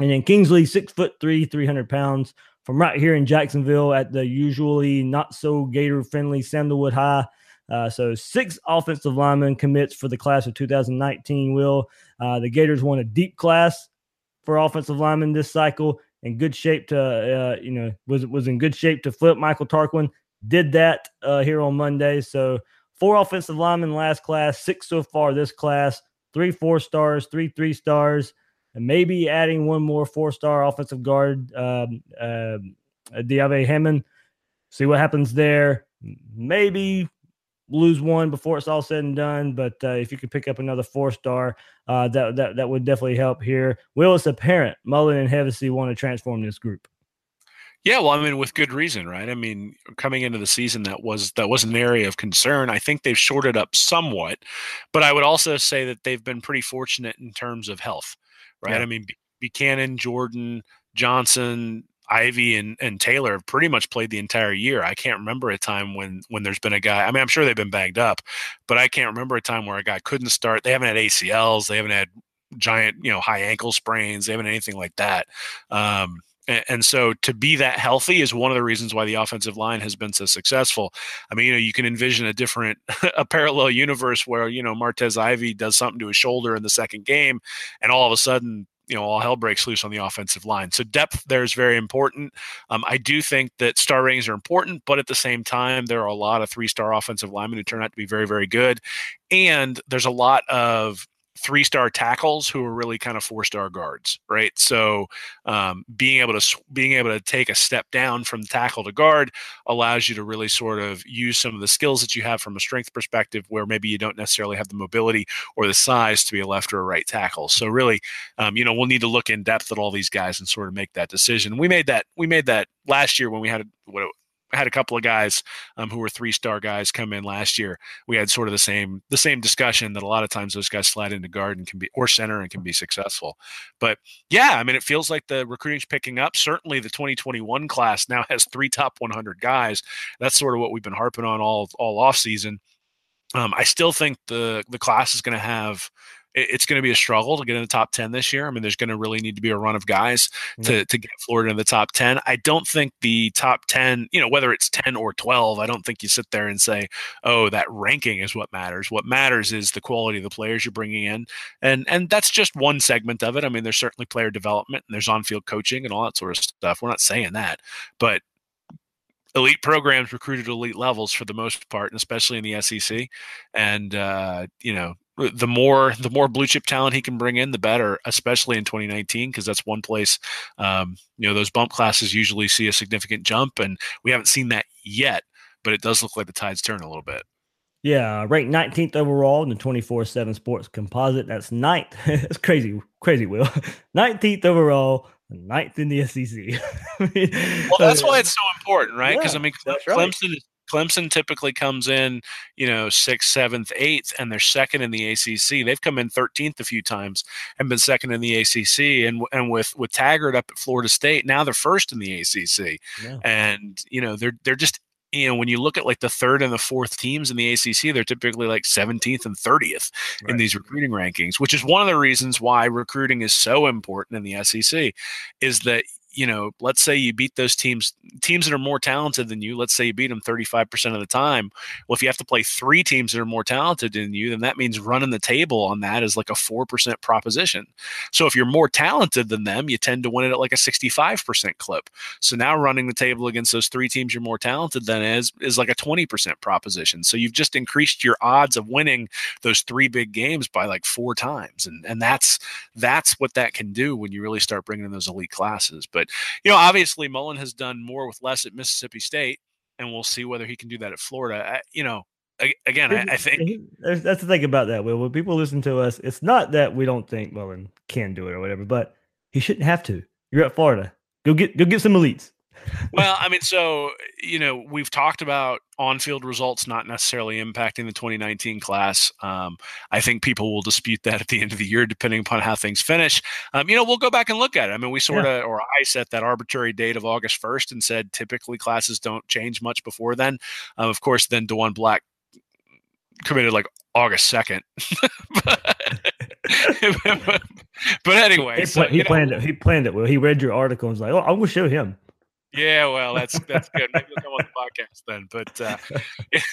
And then Kingsley, six foot three, 300 pounds from right here in Jacksonville at the usually not so Gator friendly Sandalwood High. Uh, so six offensive linemen commits for the class of 2019. Will uh, the Gators won a deep class for offensive linemen this cycle? in good shape to uh, you know was was in good shape to flip Michael Tarquin. Did that uh, here on Monday. So four offensive linemen last class, six so far this class, three four stars, three three stars, and maybe adding one more four star offensive guard, um, uh, Deyavie Hammond. See what happens there. Maybe lose one before it's all said and done. But uh, if you could pick up another four star, uh, that that that would definitely help here. Will it's apparent Mullen and Hevesy want to transform this group. Yeah, well, I mean, with good reason, right? I mean, coming into the season, that was that was an area of concern. I think they've shorted up somewhat, but I would also say that they've been pretty fortunate in terms of health, right? Yeah. I mean, Buchanan, Jordan, Johnson, Ivey and, and Taylor have pretty much played the entire year. I can't remember a time when when there's been a guy. I mean, I'm sure they've been banged up, but I can't remember a time where a guy couldn't start. They haven't had ACLs. They haven't had giant, you know, high ankle sprains. They haven't anything like that. Um, and, so to be that healthy is one of the reasons why the offensive line has been so successful. I mean, you know, you can envision a different, a parallel universe where, you know, Martez Ivey does something to his shoulder in the second game, and all of a sudden you know all hell breaks loose on the offensive line. So depth there is very important. Um, I do think that star ratings are important, but at the same time, there are a lot of three star offensive linemen who turn out to be very very good, and there's a lot of three star tackles who are really kind of four star guards, right? So um, being able to being able to take a step down from tackle to guard allows you to really sort of use some of the skills that you have from a strength perspective, where maybe you don't necessarily have the mobility or the size to be a left or a right tackle. So really, um, you know, we'll need to look in depth at all these guys and sort of make that decision. We made that we made that last year when we had what had a couple of guys um, who were three star guys come in last year. We had sort of the same the same discussion that a lot of times those guys slide into guard and can be or center and can be successful. But yeah, I mean, it feels like the recruiting's picking up. Certainly, the 2021 class now has three top 100 guys. That's sort of what we've been harping on all all off season. Um, I still think the the class is going to have it's going to be a struggle to get in the top 10 this year. I mean, there's going to really need to be a run of guys to, to get Florida in the top 10. I don't think the top 10, you know, whether it's 10 or 12, I don't think you sit there and say, oh, that ranking is what matters. What matters is the quality of the players you're bringing in. And, and that's just one segment of it. I mean, there's certainly player development and there's on field coaching and all that sort of stuff. We're not saying that, but elite programs recruited elite levels for the most part, and especially in the SEC. And uh, you know, the more the more blue chip talent he can bring in, the better, especially in 2019, because that's one place um, you know those bump classes usually see a significant jump, and we haven't seen that yet. But it does look like the tides turn a little bit. Yeah, ranked 19th overall in the 24 7 sports composite. That's ninth. That's crazy, crazy, Will. 19th overall, ninth in the SEC. well, that's why it's so important, right? Because, Yeah, I mean, Clemson, Clemson typically comes in, you know, sixth, seventh, eighth, and they're second in the ACC. They've come in 13th a few times and been second in the ACC. And, and with, with Taggart up at Florida State, now they're first in the ACC. Yeah. And, you know, they're, they're just, you know, when you look at like the third and the fourth teams in the ACC, they're typically like 17th and 30th in these recruiting rankings, which is one of the reasons why recruiting is so important in the SEC is that, you know, let's say you beat those teams, teams that are more talented than you, let's say you beat them 35% of the time. Well, if you have to play three teams that are more talented than you, then that means running the table on that is like a 4% proposition. So if you're more talented than them, you tend to win it at like a 65% clip. So now running the table against those three teams you're more talented than is is like a 20% proposition. So you've just increased your odds of winning those three big games by like four times. And and that's that's what that can do when you really start bringing in those elite classes. But you know, obviously Mullen has done more with less at Mississippi State and we'll see whether he can do that at Florida. I, you know, again, I, I think that's the thing about that, Will. When people listen to us, it's not that we don't think Mullen can do it or whatever, but he shouldn't have to. You're at Florida. Go get go get some elites. Well, I mean, so you know, we've talked about on-field results not necessarily impacting the 2019 class. Um, I think people will dispute that at the end of the year, depending upon how things finish. Um, you know, we'll go back and look at it. I mean, we sort of, or I set that arbitrary date of August 1st and said typically classes don't change much before then. Um, of course, then Diwun Black committed like August 2nd. but, but anyway, He, so, he you know, planned it. He planned it. well. he read your article and was like, "Oh, I'm gonna show him." Yeah, well, that's that's good. Maybe we'll come on the podcast then. But uh,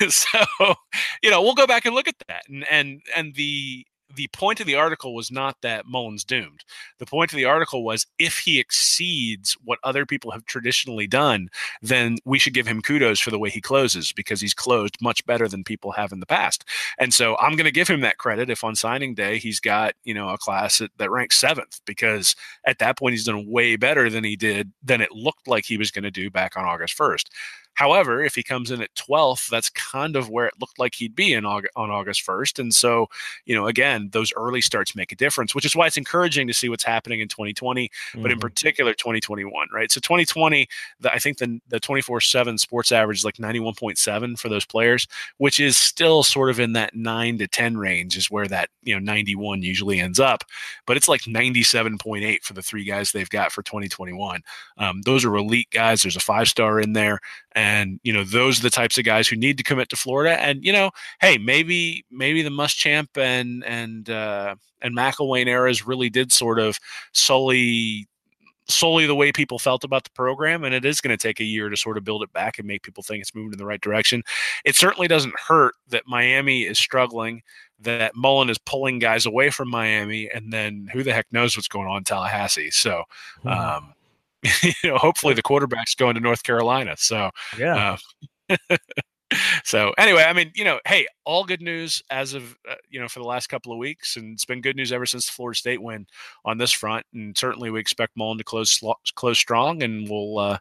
so you know, we'll go back and look at that. And and and the the point of the article was not that Mullen's doomed. The point of the article was if he exceeds what other people have traditionally done, then we should give him kudos for the way he closes because he's closed much better than people have in the past. And so I'm going to give him that credit if on signing day he's got, you know, a class that, that ranks seventh because at that point he's done way better than he did than it looked like he was going to do back on August 1st. However, if he comes in at 12th, that's kind of where it looked like he'd be in August, on August 1st. And so, you know, again, those early starts make a difference, which is why it's encouraging to see what's happening in 2020, but in Mhm. particular 2021, right? So 2020, the, I think the, the 24-7 sports average is like 91.7 for those players, which is still sort of in that 9 to 10 range is where that, you know, 91 usually ends up. But it's like 97.8 for the three guys they've got for 2021. Um, those are elite guys. There's a five-star in there. And, you know, those are the types of guys who need to commit to Florida. And, you know, hey, maybe maybe the Muschamp and and uh, and McElwain eras really did sort of sully solely the way people felt about the program and it is going to take a year to sort of build it back and make people think it's moving in the right direction it certainly doesn't hurt that miami is struggling that mullen is pulling guys away from miami and then who the heck knows what's going on in tallahassee so Mhm. um, you know hopefully the quarterback's going to north carolina so yeah. uh, so anyway, I mean, you know, hey, all good news as of uh, you know for the last couple of weeks, and it's been good news ever since the Florida State win on this front. And certainly, we expect Mullen to close close strong, and we'll uh,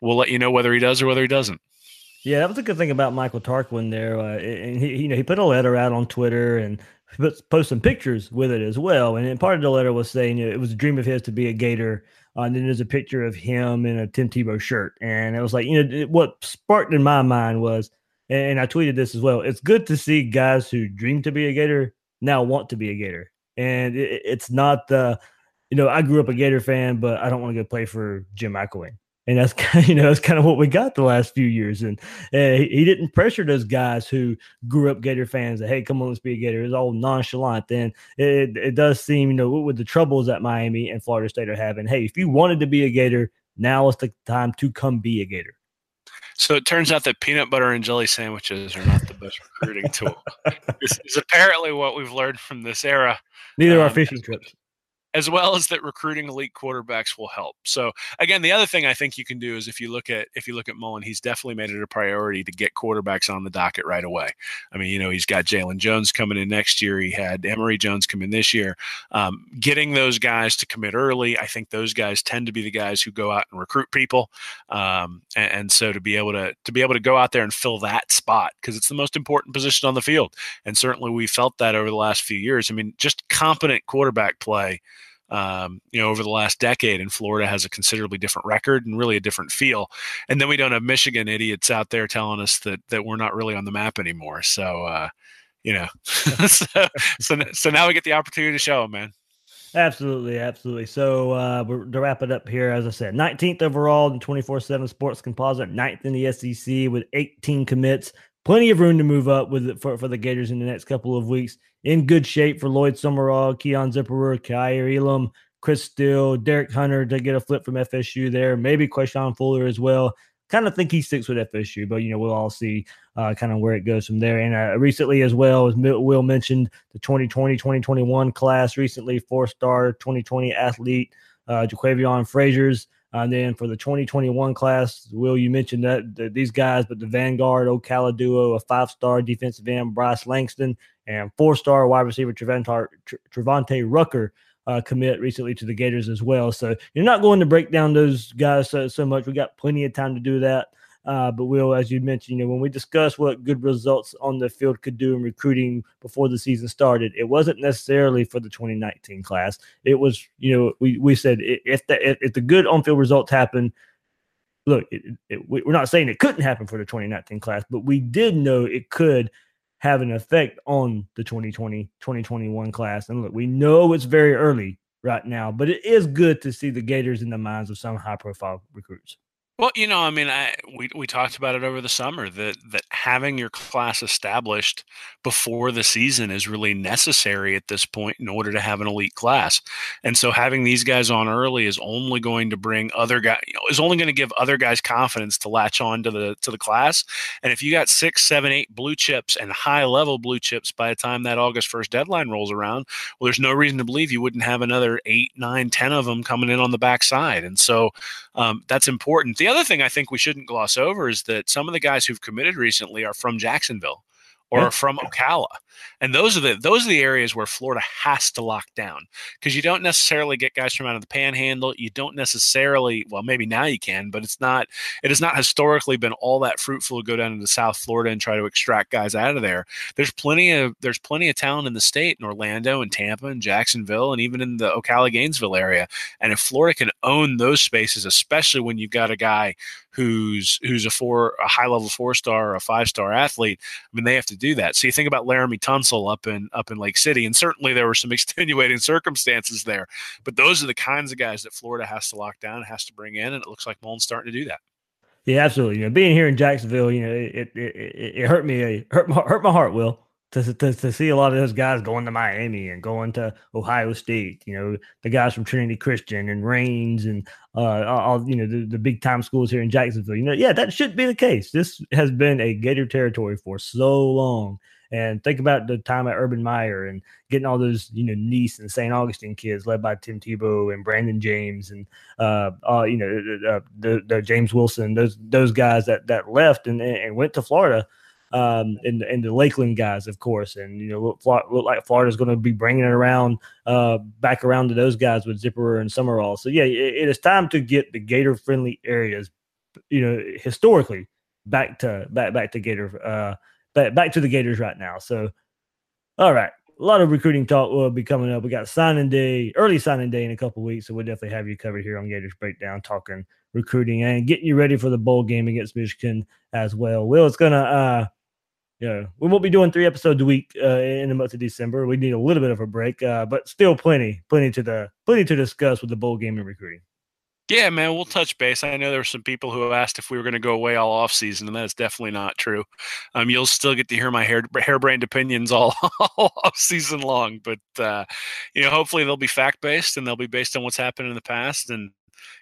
we'll let you know whether he does or whether he doesn't. Yeah, that was a good thing about Michael Tarquin there. Uh, and he, you know, he put a letter out on Twitter and put, post some pictures with it as well. And part of the letter was saying you know, it was a dream of his to be a Gator. Uh, and then there's a picture of him in a Tim Tebow shirt. And it was like, you know, what sparked in my mind was, and I tweeted this as well. It's good to see guys who dream to be a Gator now want to be a Gator. And it, it's not the, you know, I grew up a Gator fan, but I don't want to go play for Jim McElwain and that's kind of, you know that's kind of what we got the last few years. And uh, he, he didn't pressure those guys who grew up Gator fans that hey, come on, let's be a Gator. It's all nonchalant. Then it, it does seem, you know, with the troubles that Miami and Florida State are having. Hey, if you wanted to be a Gator, now is the time to come be a Gator. So it turns out that peanut butter and jelly sandwiches are not the best recruiting tool. this is apparently what we've learned from this era. Neither are Um, fishing trips. As well as that recruiting elite quarterbacks will help. So again, the other thing I think you can do is if you look at if you look at Mullen, he's definitely made it a priority to get quarterbacks on the docket right away. I mean, you know, he's got Jalon Jones coming in next year. He had Emory Jones come in this year. Um, getting those guys to commit early, I think those guys tend to be the guys who go out and recruit people. Um, and, and so to be able to to be able to go out there and fill that spot because it's the most important position on the field, and certainly we felt that over the last few years. I mean, just competent quarterback play um, you know, over the last decade. And Florida has a considerably different record and really a different feel. And then we don't have Michigan idiots out there telling us that that we're not really on the map anymore. So, uh, you know, so, so, so now we get the opportunity to show them, man. Absolutely, absolutely. So uh, to wrap it up here, as I said, 19th overall in 24/7 Sports Composite, ninth in the SEC with 18 commits. Plenty of room to move up with for, for the Gators in the next couple of weeks in good shape for Lloyd Summerall, Keon Zipperer, Kaiir Elam, Chris Steele, Derek Hunter to get a flip from FSU there. Maybe Quashon Fuller as well. Kind of think he sticks with FSU, but you know we'll all see uh, kind of where it goes from there. And uh, recently, as well as Will mentioned, the 2020-2021 class recently four-star 2020 athlete uh, Jaquavion Fraziars and then for the 2021 class, Will, you mentioned that, that these guys, but the Vanguard, Ocala duo, a five star defensive end, Bryce Langston, and four star wide receiver, Trevante Rucker. Uh, commit recently to the Gators as well. So you're not going to break down those guys so, so much. We got plenty of time to do that. Uh, but Will, as you mentioned, you know, when we discussed what good results on the field could do in recruiting before the season started, it wasn't necessarily for the 2019 class. It was, you know, we we said if the if, the good on field results happen, look, it, it, we're not saying it couldn't happen for the 2019 class, but we did know it could have an effect on the 2020 2021 class. And look, we know it's very early right now, but it is good to see the Gators in the minds of some high profile recruits. Well, you know, I mean, I we we talked about it over the summer that that having your class established before the season is really necessary at this point in order to have an elite class. And so having these guys on early is only going to bring other guys, you know, is only going to give other guys confidence to latch on to the to the class. And if you got six, seven, eight blue chips and high level blue chips by the time that August first deadline rolls around, well, there's no reason to believe you wouldn't have another eight, nine, ten of them coming in on the backside. And so um, that's important. The other thing I think we shouldn't gloss over is that some of the guys who've committed recently are from Jacksonville or yeah. from Ocala. And those are the those are the areas where Florida has to lock down because you don't necessarily get guys from out of the panhandle. You don't necessarily, well, maybe now you can, but it's not. It has not historically been all that fruitful to go down into South Florida and try to extract guys out of there. There's plenty of there's plenty of talent in the state in Orlando and Tampa and Jacksonville and even in the Ocala Gainesville area. And if Florida can own those spaces, especially when you've got a guy who's who's a four a high level four star or a five star athlete, I mean they have to do that. So you think about Laremy Tunsil up in up in Lake City, and certainly there were some extenuating circumstances there. But those are the kinds of guys that Florida has to lock down, has to bring in, and it looks like Mullen's starting to do that. Yeah, absolutely. You know, being here in Jacksonville, you know, it it, it, it hurt me, it hurt my, hurt my heart. Will to, to, to see a lot of those guys going to Miami and going to Ohio State, you know, the guys from Trinity Christian and Raines and uh, all, you know, the, the big time schools here in Jacksonville, you know, yeah, that should be the case. This has been a Gator territory for so long. And think about the time at Urban Meyer and getting all those, you know, Nease and St. Augustine kids led by Tim Tebow and Brandon James and, uh, uh you know, uh, the, the James Wilson, those those guys that that left and, and went to Florida um, and and the Lakeland guys, of course, and you know look, look like Florida's going to be bringing it around uh, back around to those guys with Zipperer and Summerall. So yeah, it, it is time to get the Gator friendly areas, you know, historically back to back back to Gator uh, back back to the Gators right now. So all right. A lot of recruiting talk will be coming up. We got signing day, early signing day in a couple weeks, so we'll definitely have you covered here on Gators Breakdown, talking recruiting and getting you ready for the bowl game against Michigan as well. Will, it's gonna uh yeah, we won't be doing three episodes a week uh, in the month of December. We need a little bit of a break, uh, but still plenty, plenty to the plenty to discuss with the bowl game and recruiting. Yeah, man, we'll touch base. I know there were some people who asked if we were going to go away all off season, and that's definitely not true. Um, you'll still get to hear my hair harebrained opinions all, all off season long, but uh, you know, hopefully they'll be fact based and they'll be based on what's happened in the past and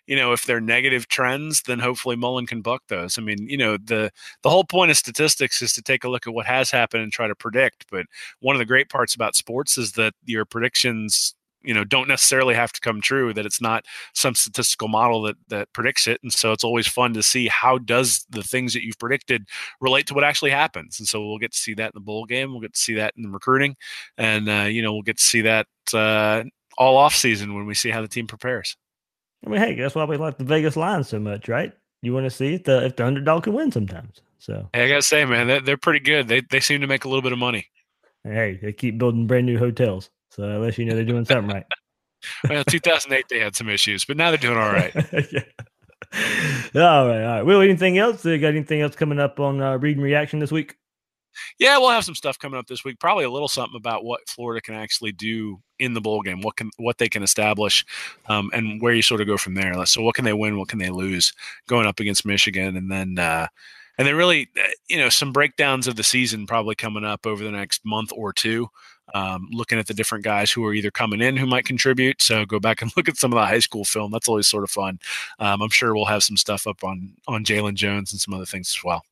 you know, if they're negative trends, then hopefully Mullen can buck those. I mean, you know, the the whole point of statistics is to take a look at what has happened and try to predict. But one of the great parts about sports is that your predictions you know don't necessarily have to come true that it's not some statistical model that that predicts it and so it's always fun to see how does the things that you've predicted relate to what actually happens and so we'll get to see that in the bowl game we'll get to see that in the recruiting and uh, you know we'll get to see that uh, all off season when we see how the team prepares I mean, hey, that's why we like the Vegas line so much, right? You want to see if the if the underdog can win sometimes. So hey, I gotta say, man, they're, they're pretty good. They they seem to make a little bit of money. Hey, they keep building brand new hotels, so unless you know they're doing something right. well, 2008 they had some issues, but now they're doing all right. yeah. All right, all right. Will, anything else? got anything else coming up on uh, read and reaction this week? Yeah, we'll have some stuff coming up this week. Probably a little something about what Florida can actually do in the bowl game, what can what they can establish, um, and where you sort of go from there. So, what can they win? What can they lose going up against Michigan? And then, uh, and then really, uh, you know, some breakdowns of the season probably coming up over the next month or two. Um, looking at the different guys who are either coming in who might contribute. So go back and look at some of the high school film. That's always sort of fun. Um, I'm sure we'll have some stuff up on on Jalon Jones and some other things as well.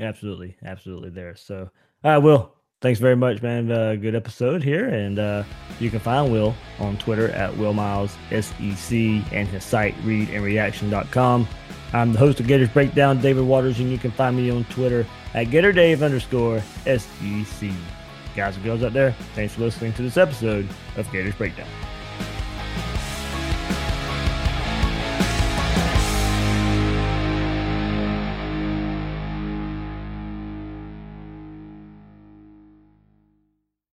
Absolutely, absolutely there. So, I uh, Will, thanks very much, man. Uh, good episode here, and uh, you can find Will on Twitter at Will Miles SEC and his site readandreaction.com. I'm the host of Gators Breakdown, David Waters, and you can find me on Twitter at GatorDave underscore SEC. Guys and girls out there, thanks for listening to this episode of Gators Breakdown.